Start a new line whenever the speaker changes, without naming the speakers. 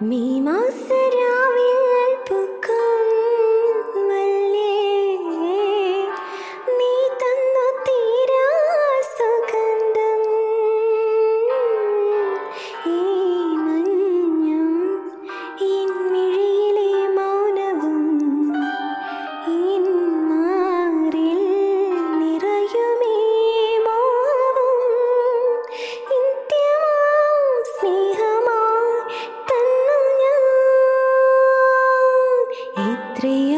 見ます എത്രയോ